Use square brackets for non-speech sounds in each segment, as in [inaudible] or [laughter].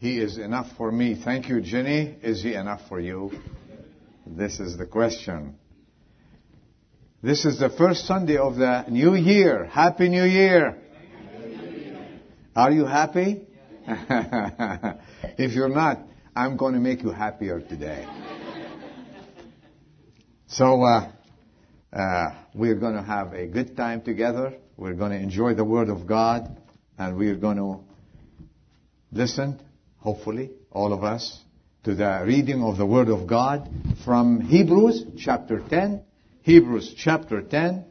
He is enough for me. Thank you, Jenny. Is he enough for you? This is the question. This is the first Sunday of the new year. Happy New Year. Are you happy? [laughs] if you're not, I'm going to make you happier today. So, uh, uh, we're going to have a good time together. We're going to enjoy the Word of God, and we're going to listen, hopefully, all of us, to the reading of the Word of God from Hebrews chapter 10. Hebrews chapter 10.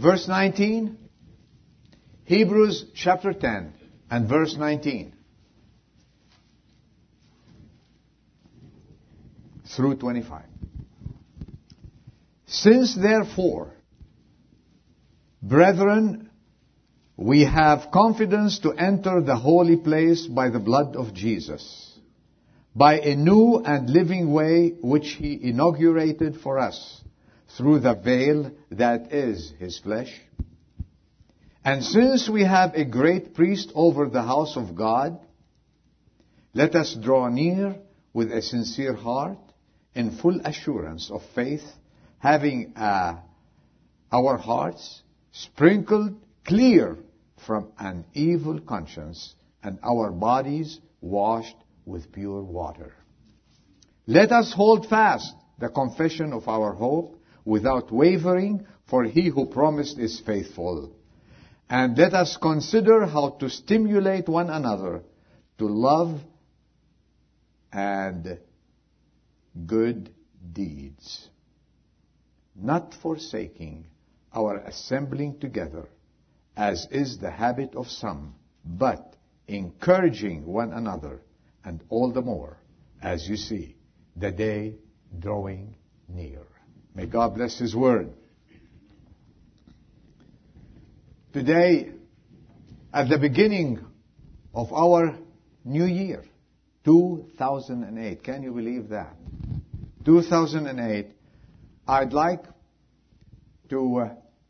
Verse 19. Hebrews chapter 10 and verse 19. Through 25. Since therefore, brethren, we have confidence to enter the holy place by the blood of Jesus, by a new and living way which he inaugurated for us through the veil that is his flesh. And since we have a great priest over the house of God, let us draw near with a sincere heart in full assurance of faith, having uh, our hearts sprinkled clear from an evil conscience and our bodies washed with pure water. Let us hold fast the confession of our hope without wavering, for he who promised is faithful. And let us consider how to stimulate one another to love and good deeds, not forsaking our assembling together, as is the habit of some, but encouraging one another, and all the more as you see the day drawing near. May God bless His word. Today, at the beginning of our new year, 2008, can you believe that? 2008, I'd like to uh,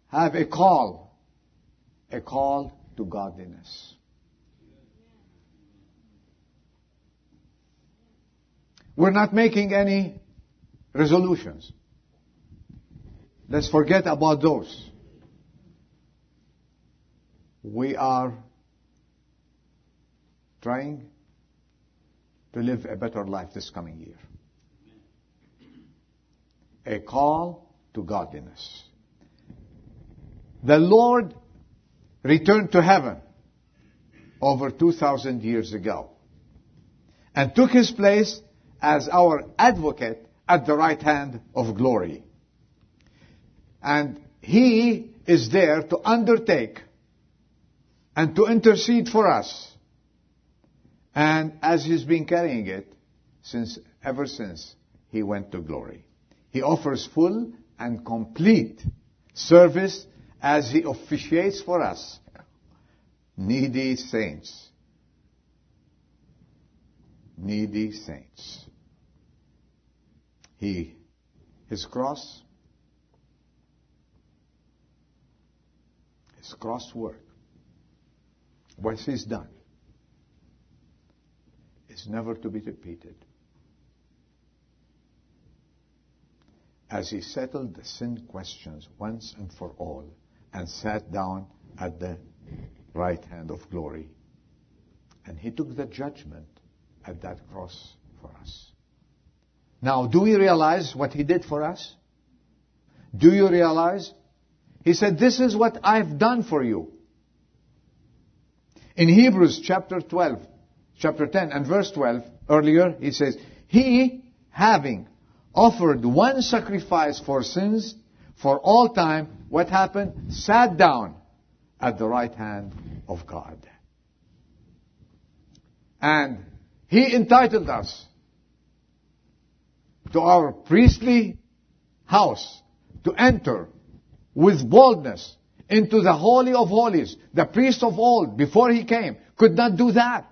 have a call, a call to godliness. We're not making any resolutions. Let's forget about those. We are trying to live a better life this coming year. A call to godliness. The Lord returned to heaven over 2,000 years ago and took his place as our advocate at the right hand of glory. And he is there to undertake and to intercede for us. And as he's been carrying it since ever since he went to glory. He offers full and complete service as he officiates for us, needy saints. Needy saints. He, his cross, his cross work, what he's done, is never to be repeated. As he settled the sin questions once and for all and sat down at the right hand of glory. And he took the judgment at that cross for us. Now, do we realize what he did for us? Do you realize? He said, this is what I've done for you. In Hebrews chapter 12, chapter 10 and verse 12, earlier, he says, He, having offered one sacrifice for sins for all time, what happened? Sat down at the right hand of God. And He entitled us to our priestly house to enter with boldness into the Holy of Holies. The priest of old, before he came, could not do that.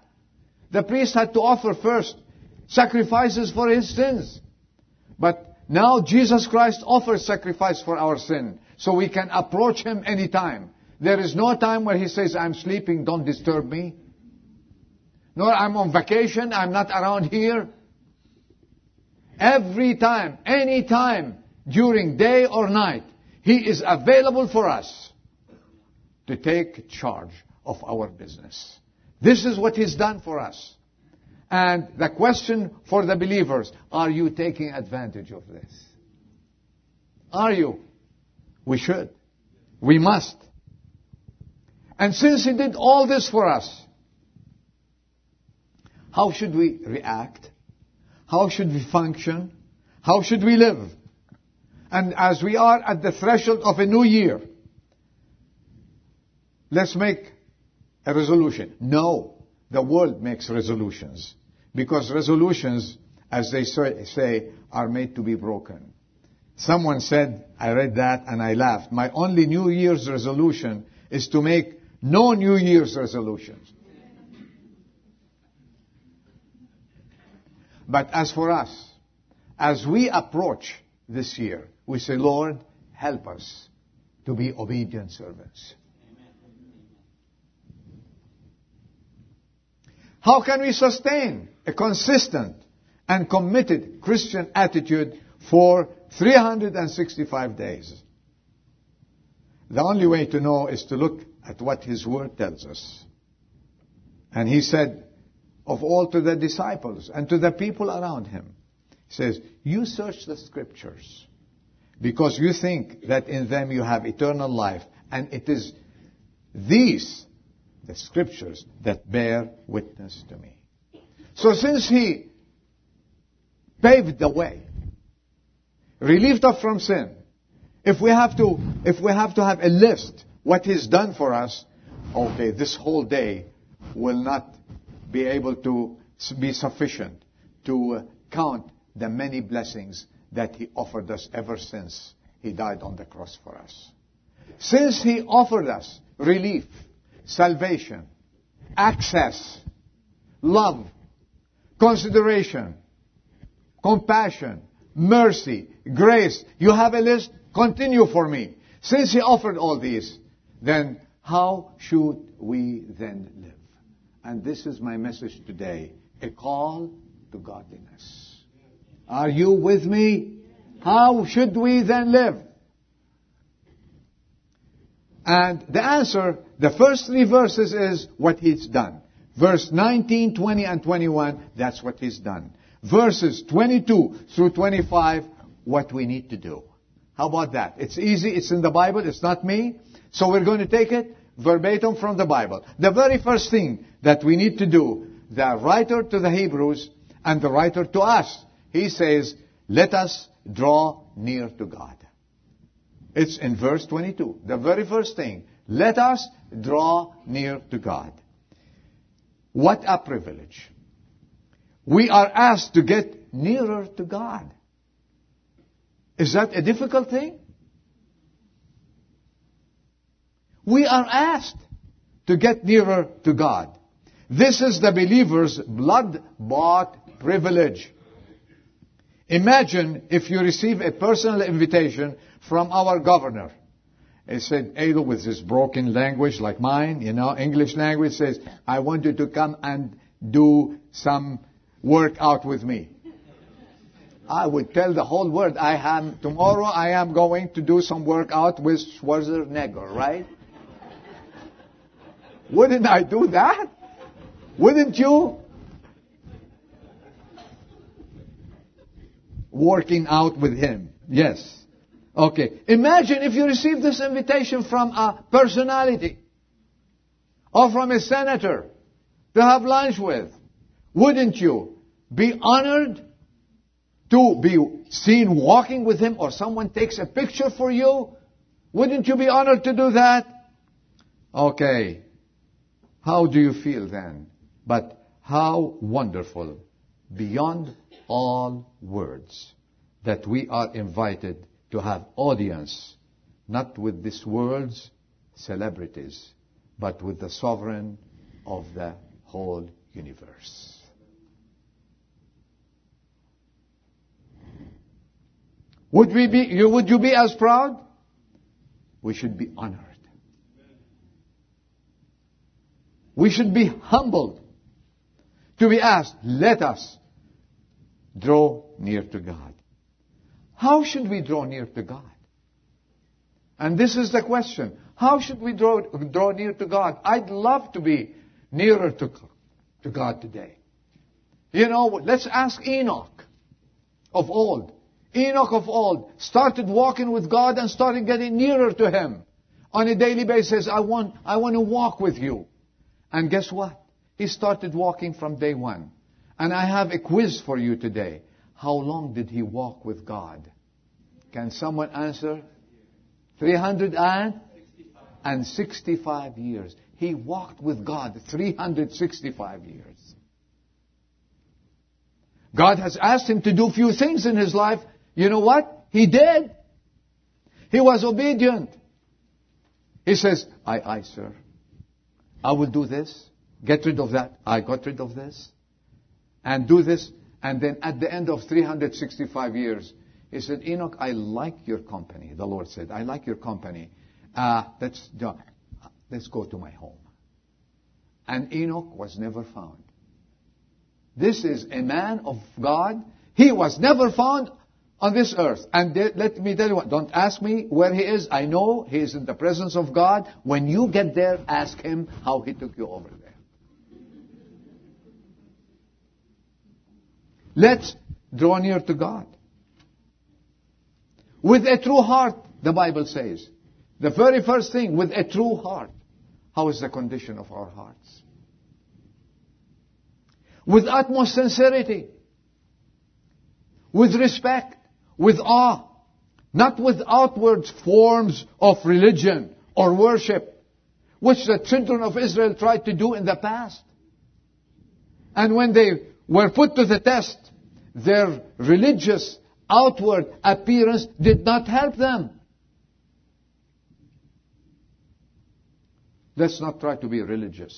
The priest had to offer first sacrifices for his sins. But now Jesus Christ offers sacrifice for our sin, so we can approach him anytime. There is no time where he says, I'm sleeping, don't disturb me. Nor I'm on vacation, I'm not around here. Every time, any time, during day or night, he is available for us to take charge of our business. This is what he's done for us. And the question for the believers, are you taking advantage of this? Are you? We should. We must. And since He did all this for us, how should we react? How should we function? How should we live? And as we are at the threshold of a new year, let's make a resolution. No, the world makes resolutions. Because resolutions, as they say, are made to be broken. Someone said, I read that and I laughed. My only New Year's resolution is to make no New Year's resolutions. But as for us, as we approach this year, we say, Lord, help us to be obedient servants. How can we sustain a consistent and committed Christian attitude for 365 days? The only way to know is to look at what His Word tells us. And He said, of all to the disciples and to the people around Him, He says, you search the Scriptures because you think that in them you have eternal life and it is these the scriptures that bear witness to me. So since he paved the way, relieved us from sin, if we have to, if we have to have a list, what he's done for us, okay, this whole day will not be able to be sufficient to uh, count the many blessings that he offered us ever since he died on the cross for us. Since he offered us relief, salvation, access, love, consideration, compassion, mercy, grace. You have a list? Continue for me. Since he offered all these, then how should we then live? And this is my message today. A call to godliness. Are you with me? How should we then live? And the answer, the first three verses is what he's done. Verse 19, 20, and 21, that's what he's done. Verses 22 through 25, what we need to do. How about that? It's easy, it's in the Bible, it's not me. So we're going to take it verbatim from the Bible. The very first thing that we need to do, the writer to the Hebrews and the writer to us, he says, let us draw near to God. It's in verse 22. The very first thing. Let us draw near to God. What a privilege. We are asked to get nearer to God. Is that a difficult thing? We are asked to get nearer to God. This is the believer's blood-bought privilege. Imagine if you receive a personal invitation from our governor. He said, Adel with his broken language like mine, you know, English language says, I want you to come and do some work out with me. I would tell the whole world, I am, tomorrow I am going to do some work out with Schwarzenegger, right? Wouldn't I do that? Wouldn't you? Working out with him. Yes. Okay. Imagine if you receive this invitation from a personality or from a senator to have lunch with. Wouldn't you be honored to be seen walking with him or someone takes a picture for you? Wouldn't you be honored to do that? Okay. How do you feel then? But how wonderful, beyond all words, that we are invited to have audience, not with this world's celebrities, but with the sovereign of the whole universe. Would we be, would you be as proud? We should be honored. we should be humbled to be asked, let us draw near to God. How should we draw near to God? And this is the question. How should we draw, draw near to God? I'd love to be nearer to, to God today. You know, let's ask Enoch of old. Enoch of old started walking with God and started getting nearer to Him on a daily basis. I want, I want to walk with you. And guess what? He started walking from day one. And I have a quiz for you today. How long did he walk with God? Can someone answer? 365 years. He walked with God 365 years. God has asked him to do few things in his life. You know what? He did. He was obedient. He says, I, I, sir. I will do this. Get rid of that. I got rid of this. And do this. And then at the end of 365 years, he said, Enoch, I like your company. The Lord said, I like your company. Uh, let's, let's go to my home. And Enoch was never found. This is a man of God. He was never found on this earth. And let me tell you what, don't ask me where he is. I know he is in the presence of God. When you get there, ask him how he took you over there. Let's draw near to God. With a true heart, the Bible says. The very first thing, with a true heart. How is the condition of our hearts? With utmost sincerity. With respect with awe, not with outward forms of religion or worship, which the children of Israel tried to do in the past. And when they were put to the test, their religious outward appearance did not help them. Let's not try to be religious.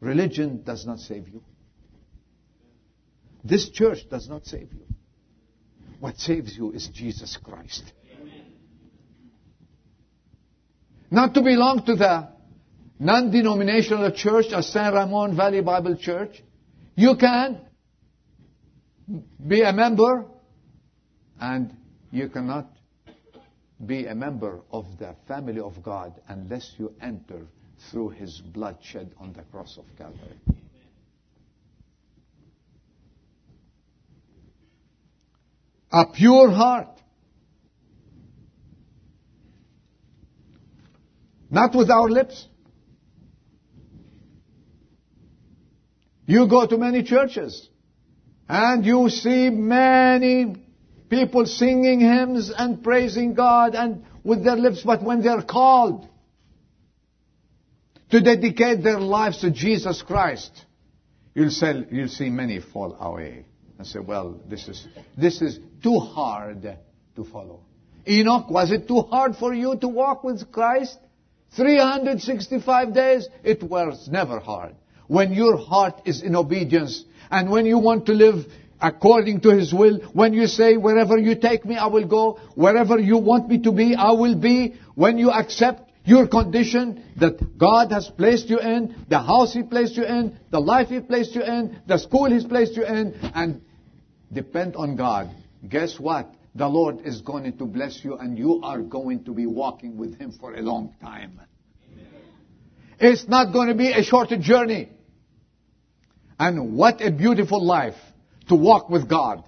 Religion does not save you. This church does not save you. What saves you is Jesus Christ. Not to belong to the non-denominational church of San Ramon Valley Bible Church. You can be a member and you cannot be a member of the family of God unless you enter through his blood shed on the cross of Calvary. a pure heart. Not with our lips. You go to many churches and you see many people singing hymns and praising God and with their lips, but when they're called to dedicate their lives to Jesus Christ, you'll, you'll see many fall away and say, well, this is, this is too hard to follow. Enoch, was it too hard for you to walk with Christ? 365 days? It was never hard. When your heart is in obedience and when you want to live according to His will, when you say, wherever you take me, I will go, wherever you want me to be, I will be, when you accept your condition that God has placed you in, the house He placed you in, the life He placed you in, the school He's placed you in, and depend on God, guess what? The Lord is going to bless you and you are going to be walking with Him for a long time. It's not going to be a short journey. And what a beautiful life to walk with God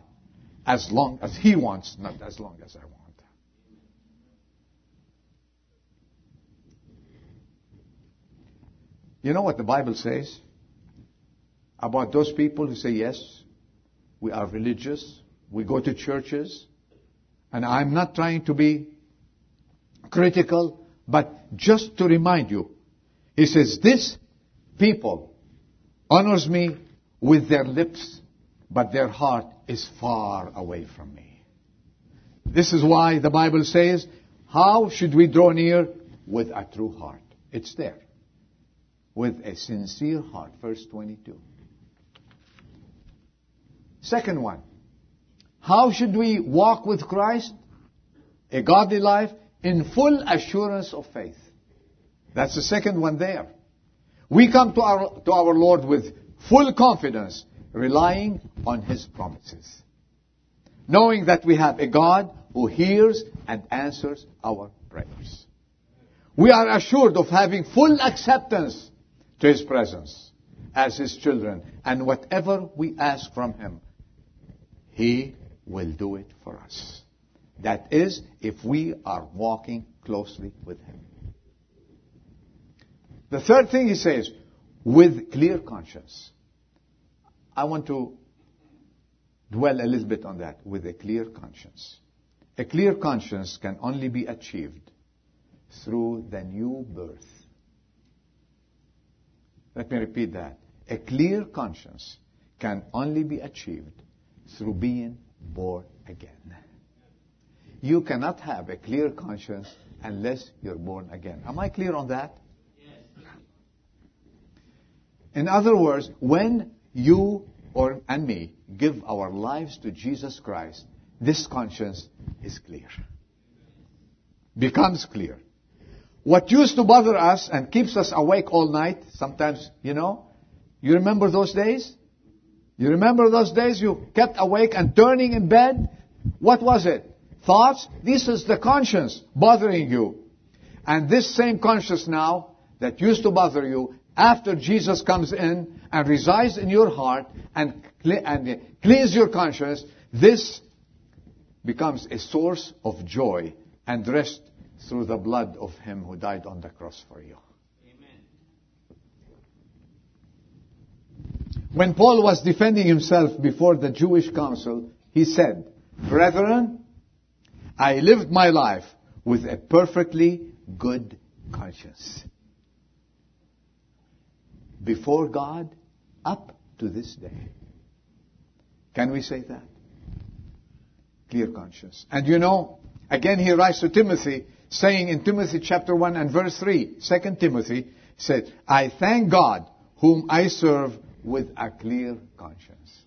as long as He wants, not as long as I want. You know what the Bible says about those people who say yes? We are religious. We go to churches. And I'm not trying to be critical, but just to remind you, he says, this people honors me with their lips, but their heart is far away from me. This is why the Bible says, how should we draw near? With a true heart. It's there. With a sincere heart. Verse 22. Second one. How should we walk with Christ? A godly life in full assurance of faith. That's the second one there. We come to our, to our Lord with full confidence, relying on His promises. Knowing that we have a God who hears and answers our prayers. We are assured of having full acceptance to His presence as His children. And whatever we ask from Him, He will do it for us. That is, if we are walking closely with Him. The third thing He says, with clear conscience. I want to dwell a little bit on that, with a clear conscience. A clear conscience can only be achieved through the new birth. Let me repeat that. A clear conscience can only be achieved through being born again. You cannot have a clear conscience unless you're born again. Am I clear on that? Yes. In other words, when you or and me give our lives to Jesus Christ, this conscience is clear. Becomes clear. What used to bother us and keeps us awake all night, sometimes, you know, you remember those days? You remember those days you kept awake and turning in bed? What was it? Thoughts? This is the conscience bothering you. And this same conscience now that used to bother you, after Jesus comes in and resides in your heart and, and cleans your conscience, this becomes a source of joy and rest through the blood of Him who died on the cross for you. Amen. When Paul was defending himself before the Jewish council, he said, Brethren, I lived my life with a perfectly good conscience. Before God, up to this day. Can we say that? Clear conscience. And you know, again he writes to Timothy, saying in Timothy chapter 1 and verse 3, 2 Timothy, said, I thank God whom I serve with a clear conscience.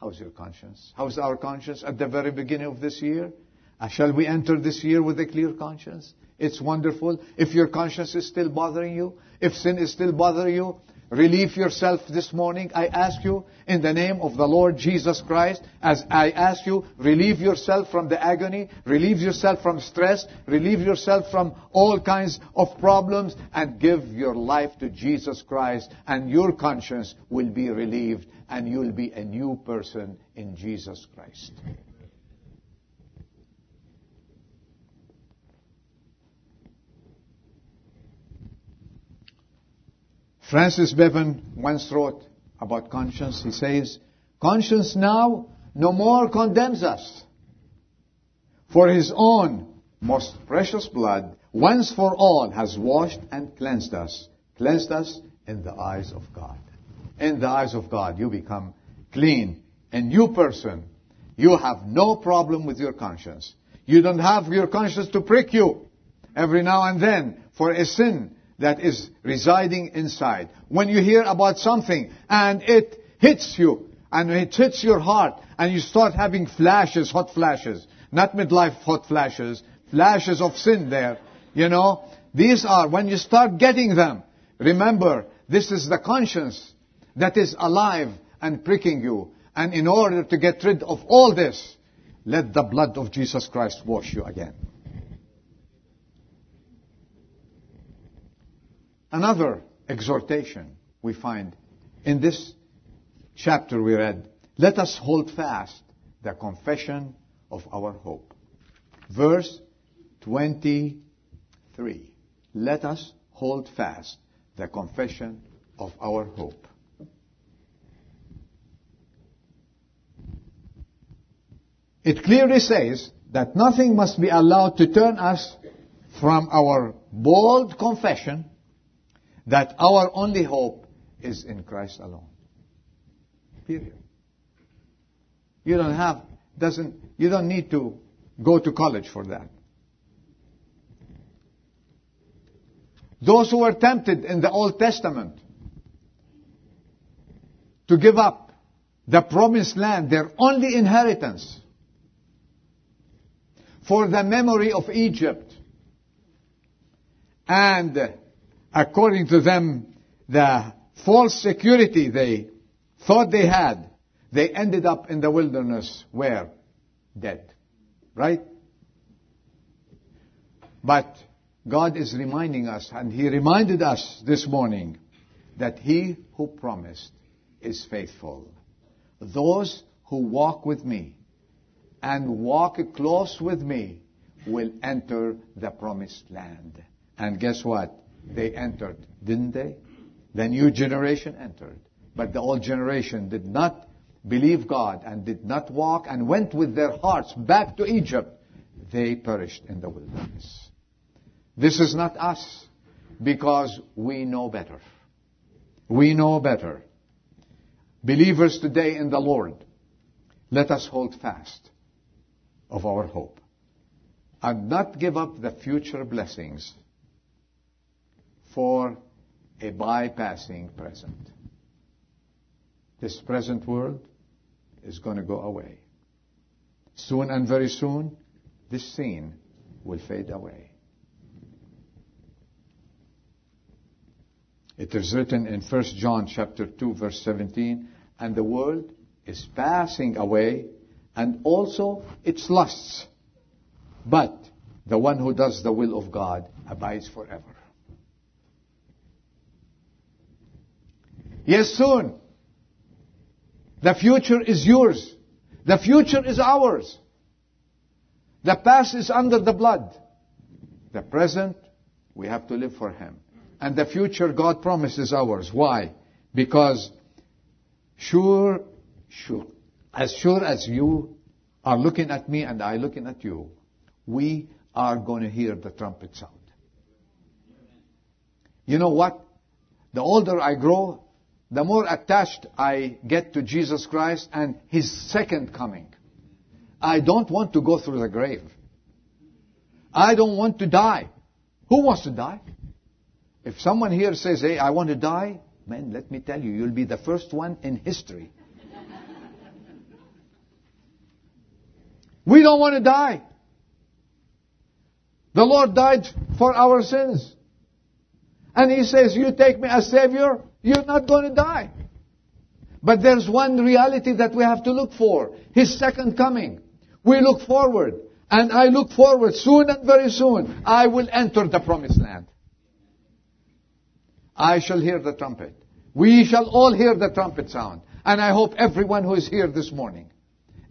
How's your conscience? How's our conscience at the very beginning of this year? Uh, shall we enter this year with a clear conscience? It's wonderful. If your conscience is still bothering you, if sin is still bothering you, relieve yourself this morning. I ask you in the name of the Lord Jesus Christ, as I ask you, relieve yourself from the agony, relieve yourself from stress, relieve yourself from all kinds of problems, and give your life to Jesus Christ, and your conscience will be relieved, and you'll be a new person in Jesus Christ. Francis Bevan once wrote about conscience. He says, Conscience now no more condemns us. For his own most precious blood, once for all, has washed and cleansed us. Cleansed us in the eyes of God. In the eyes of God, you become clean, a new person. You have no problem with your conscience. You don't have your conscience to prick you every now and then for a sin that is residing inside. When you hear about something and it hits you and it hits your heart and you start having flashes, hot flashes, not midlife hot flashes, flashes of sin there, you know, these are, when you start getting them, remember, this is the conscience that is alive and pricking you. And in order to get rid of all this, let the blood of Jesus Christ wash you again. Another exhortation we find in this chapter we read, let us hold fast the confession of our hope. Verse 23. Let us hold fast the confession of our hope. It clearly says that nothing must be allowed to turn us from our bold confession that our only hope is in Christ alone. Period. You don't have, doesn't, you don't need to go to college for that. Those who were tempted in the Old Testament to give up the promised land, their only inheritance, for the memory of Egypt and according to them, the false security they thought they had, they ended up in the wilderness where? Dead. Right? But God is reminding us, and He reminded us this morning, that He who promised is faithful. Those who walk with me and walk close with me will enter the promised land. And guess what? They entered, didn't they? The new generation entered. But the old generation did not believe God and did not walk and went with their hearts back to Egypt. They perished in the wilderness. This is not us because we know better. We know better. Believers today in the Lord, let us hold fast of our hope and not give up the future blessings for a bypassing present. This present world is going to go away. Soon and very soon, this scene will fade away. It is written in 1 John chapter 2 verse 17, and the world is passing away and also its lusts. But the one who does the will of God abides forever. Yes, soon. The future is yours. The future is ours. The past is under the blood. The present, we have to live for Him. And the future God promises ours. Why? Because sure, sure, as sure as you are looking at me and I looking at you, we are going to hear the trumpet sound. You know what? The older I grow, the more attached I get to Jesus Christ and His second coming. I don't want to go through the grave. I don't want to die. Who wants to die? If someone here says, hey, I want to die, man, let me tell you, you'll be the first one in history. we don't want to die. The Lord died for our sins. And He says, you take me as Savior, you're not going to die. But there's one reality that we have to look for. His second coming. We look forward. And I look forward soon and very soon. I will enter the promised land. I shall hear the trumpet. We shall all hear the trumpet sound. And I hope everyone who is here this morning,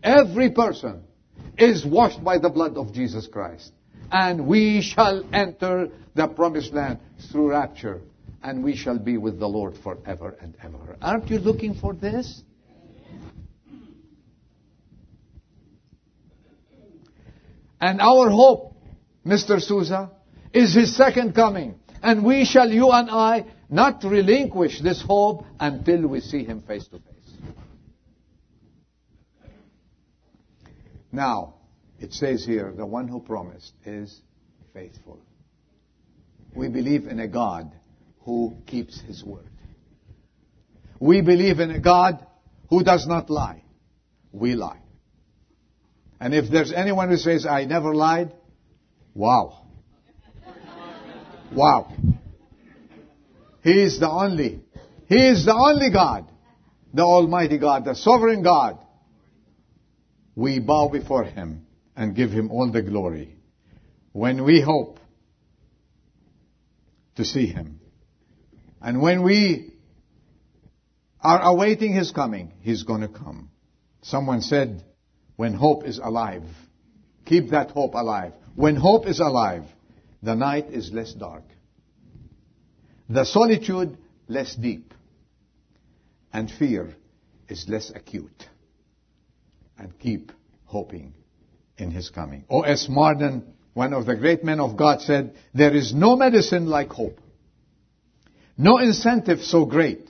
every person is washed by the blood of Jesus Christ. And we shall enter the promised land through rapture. And we shall be with the Lord forever and ever. Aren't you looking for this? And our hope, Mr. Souza, is His second coming. And we shall, you and I, not relinquish this hope until we see Him face to face. Now, it says here, the one who promised is faithful. We believe in a God who keeps His word. We believe in a God who does not lie. We lie. And if there's anyone who says, I never lied, wow. [laughs] Wow. He is the only, He is the only God, the Almighty God, the Sovereign God. We bow before Him and give Him all the glory. When we hope to see Him, and when we are awaiting His coming, He's gonna come. Someone said, when hope is alive, keep that hope alive. When hope is alive, the night is less dark. The solitude less deep. And fear is less acute. And keep hoping in his coming. O.S. Marden, one of the great men of God said, there is no medicine like hope. No incentive so great.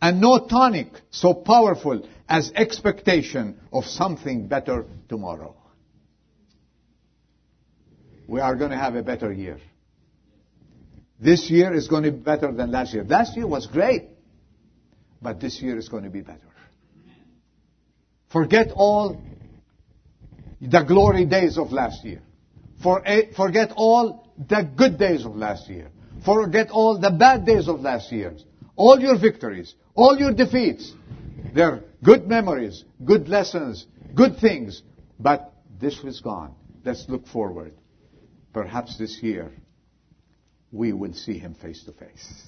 And no tonic so powerful as expectation of something better tomorrow. We are going to have a better year. This year is going to be better than last year. Last year was great, but this year is going to be better. Forget all the glory days of last year. Eh, forget all the good days of last year. Forget all the bad days of last year. all your victories, all your defeats. They're good memories, good lessons, good things. But this was gone. Let's look forward. Perhaps this year we will see him face to face.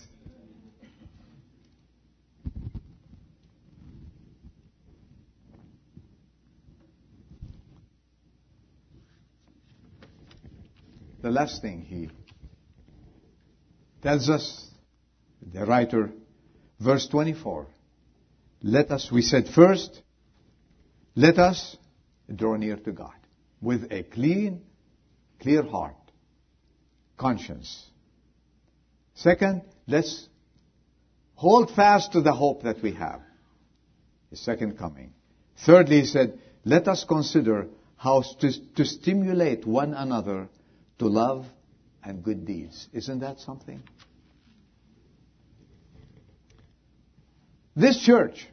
The last thing he tells us, the writer, verse 24. Let us, we said first, let us draw near to God with a clean, clear heart, conscience. Second, let's hold fast to the hope that we have, His second coming. Thirdly, he said, let us consider how to, to stimulate one another to love and good deeds. Isn't that something? This church,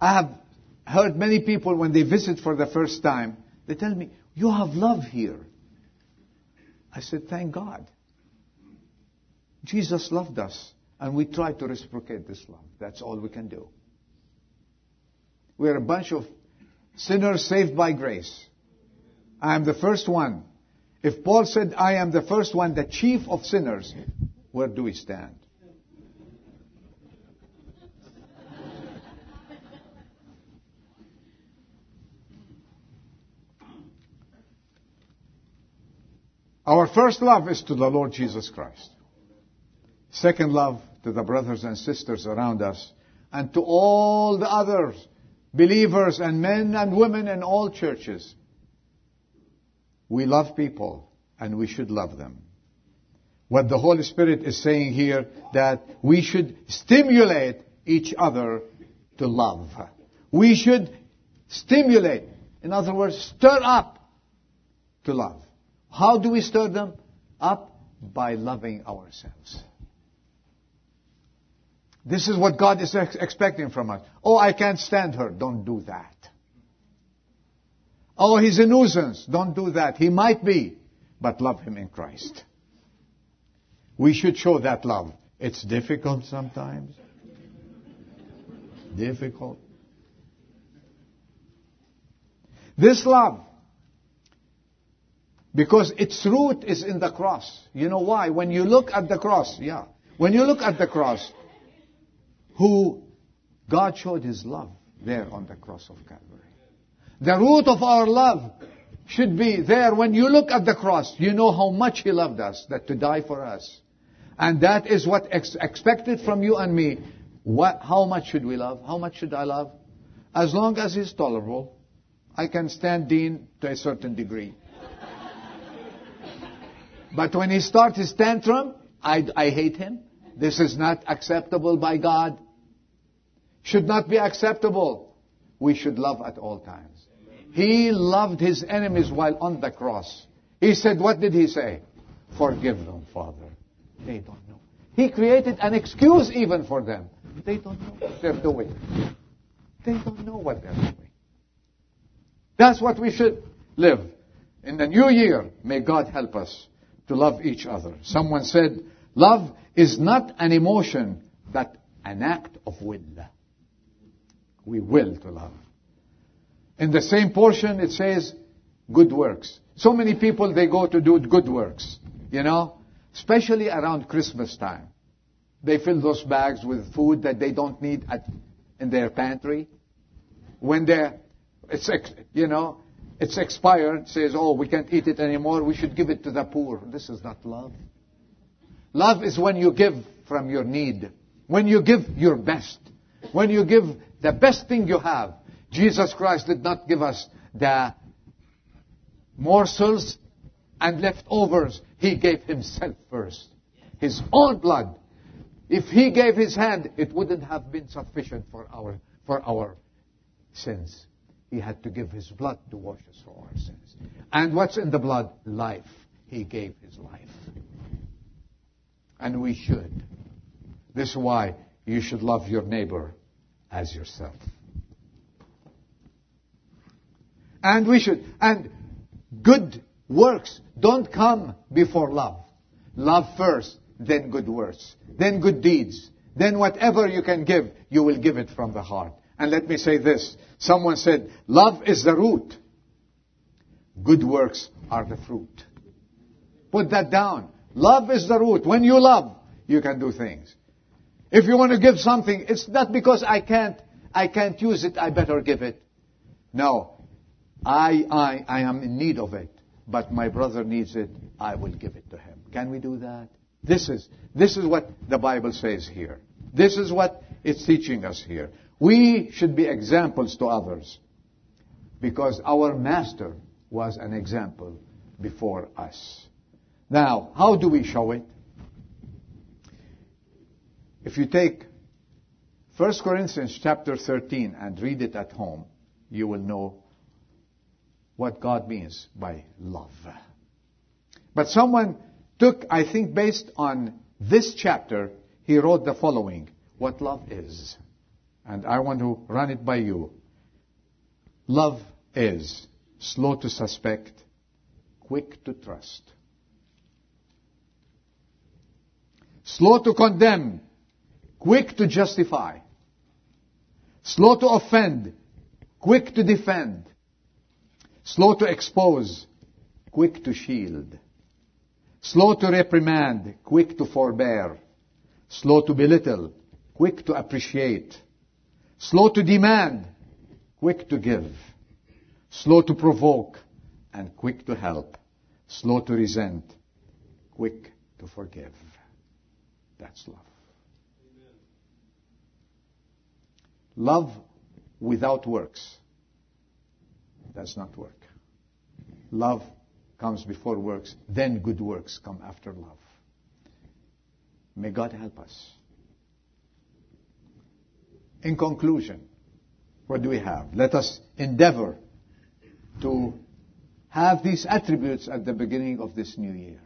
I have heard many people when they visit for the first time, they tell me, you have love here. I said, thank God. Jesus loved us, and we try to reciprocate this love. That's all we can do. We're a bunch of sinners saved by grace. I am the first one if Paul said, I am the first one, the chief of sinners, where do we stand? Our first love is to the Lord Jesus Christ. Second love to the brothers and sisters around us and to all the others, believers and men and women in all churches. We love people and we should love them. What the Holy Spirit is saying here that we should stimulate each other to love. We should stimulate. In other words, stir up to love. How do we stir them up? By loving ourselves. This is what God is ex- expecting from us. Oh, I can't stand her. Don't do that. Oh, he's a nuisance. Don't do that. He might be, but love him in Christ. We should show that love. It's difficult sometimes. Difficult. This love, because its root is in the cross. You know why? When you look at the cross, yeah. When you look at the cross, who God showed his love there on the cross of Calvary. The root of our love should be there when you look at the cross. You know how much He loved us, that to die for us. And that is what ex- expected from you and me. What, how much should we love? How much should I love? As long as He's tolerable. I can stand Dean to a certain degree. [laughs] but when he starts his tantrum, I, I hate him. This is not acceptable by God. Should not be acceptable. We should love at all times. He loved his enemies while on the cross. He said, what did he say? Forgive them, Father. They don't know. He created an excuse even for them. They don't know what they're doing. They don't know what they're doing. That's what we should live. In the new year, may God help us to love each other. Someone said, love is not an emotion, but an act of will. We will to love. In the same portion, it says good works. So many people, they go to do good works, you know, especially around Christmas time. They fill those bags with food that they don't need at, in their pantry. When they're, it's, you know, it's expired, says, oh, we can't eat it anymore, we should give it to the poor. This is not love. Love is when you give from your need. When you give your best. When you give the best thing you have. Jesus Christ did not give us the morsels and leftovers. He gave himself first. His own blood. If he gave his hand, it wouldn't have been sufficient for our, for our sins. He had to give his blood to wash us for our sins. And what's in the blood? Life. He gave his life. And we should. This is why you should love your neighbor as yourself. And we should. And good works don't come before love. Love first, then good works, then good deeds, then whatever you can give, you will give it from the heart. And let me say this. Someone said, love is the root. Good works are the fruit. Put that down. Love is the root. When you love, you can do things. If you want to give something, it's not because I can't, I can't use it, I better give it. No. I, I, I am in need of it, but my brother needs it, I will give it to him. Can we do that? This is, this is what the Bible says here. This is what it's teaching us here. We should be examples to others because our master was an example before us. Now, how do we show it? If you take 1 Corinthians chapter 13 and read it at home, you will know what God means by love. But someone took, I think based on this chapter, he wrote the following, what love is. And I want to run it by you. Love is slow to suspect, quick to trust. Slow to condemn, quick to justify. Slow to offend, quick to defend. Slow to expose, quick to shield. Slow to reprimand, quick to forbear. Slow to belittle, quick to appreciate. Slow to demand, quick to give. Slow to provoke, and quick to help. Slow to resent, quick to forgive. That's love. Amen. Love without works does not work. Love comes before works, then good works come after love. May God help us. In conclusion, what do we have? Let us endeavor to have these attributes at the beginning of this new year.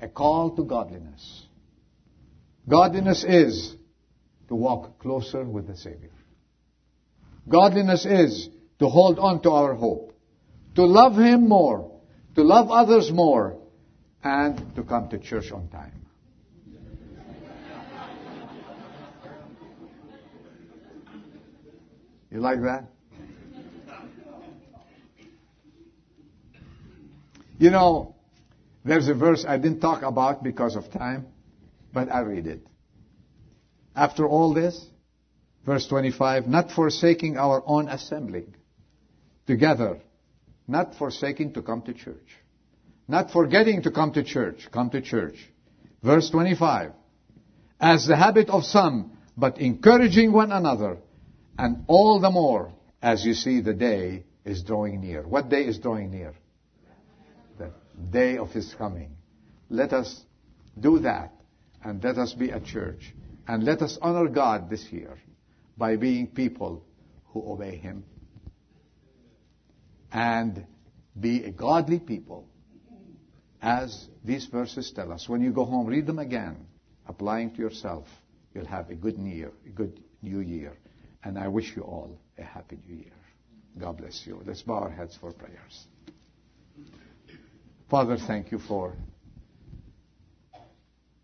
A call to godliness. Godliness is to walk closer with the Savior. Godliness is to hold on to our hope, to love Him more, to love others more, and to come to church on time. You like that? You know, there's a verse I didn't talk about because of time, but I read it. After all this, verse 25, not forsaking our own assembling together, not forsaking to come to church, not forgetting to come to church, come to church. Verse 25, as the habit of some, but encouraging one another, and all the more as you see the day is drawing near. What day is drawing near? The day of His coming. Let us do that, and let us be a church, and let us honor God this year by being people who obey Him and be a godly people as these verses tell us. When you go home, read them again, applying to yourself. You'll have a good new year, a good new year. And I wish you all a happy new year. God bless you. Let's bow our heads for prayers. Father, thank you for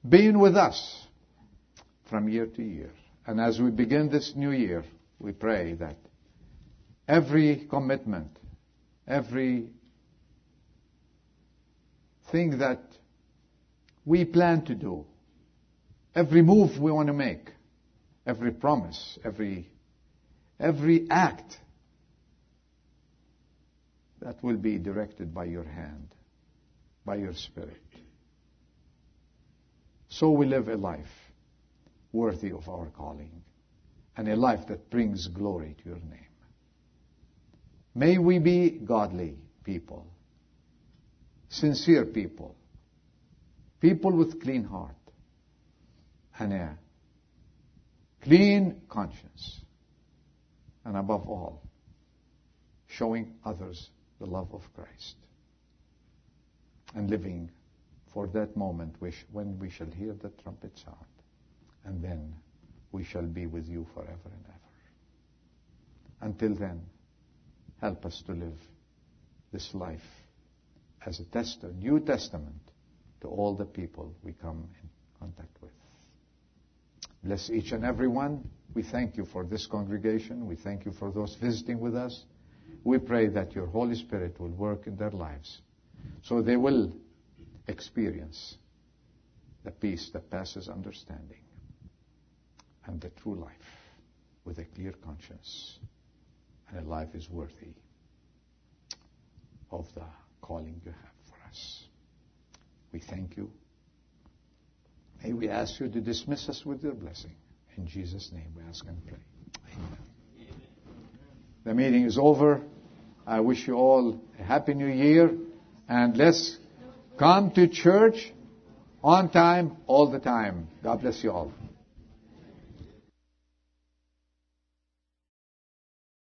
being with us from year to year. And as we begin this new year, we pray that every commitment, every thing that we plan to do, every move we want to make, every promise, every, every act that will be directed by your hand, by your spirit. So we live a life worthy of our calling and a life that brings glory to your name. May we be godly people, sincere people, people with clean heart and a clean conscience, and above all, showing others the love of Christ and living for that moment when we shall hear the trumpet sound, and then we shall be with you forever and ever. Until then, Help us to live this life as a test, a New Testament to all the people we come in contact with. Bless each and every one. We thank you for this congregation. We thank you for those visiting with us. We pray that your Holy Spirit will work in their lives so they will experience the peace that passes understanding and the true life with a clear conscience and a life is worthy of the calling you have for us. We thank you. May we ask you to dismiss us with your blessing. In Jesus' name we ask and pray. Amen. The meeting is over. I wish you all a happy new year and let's come to church on time all the time. God bless you all.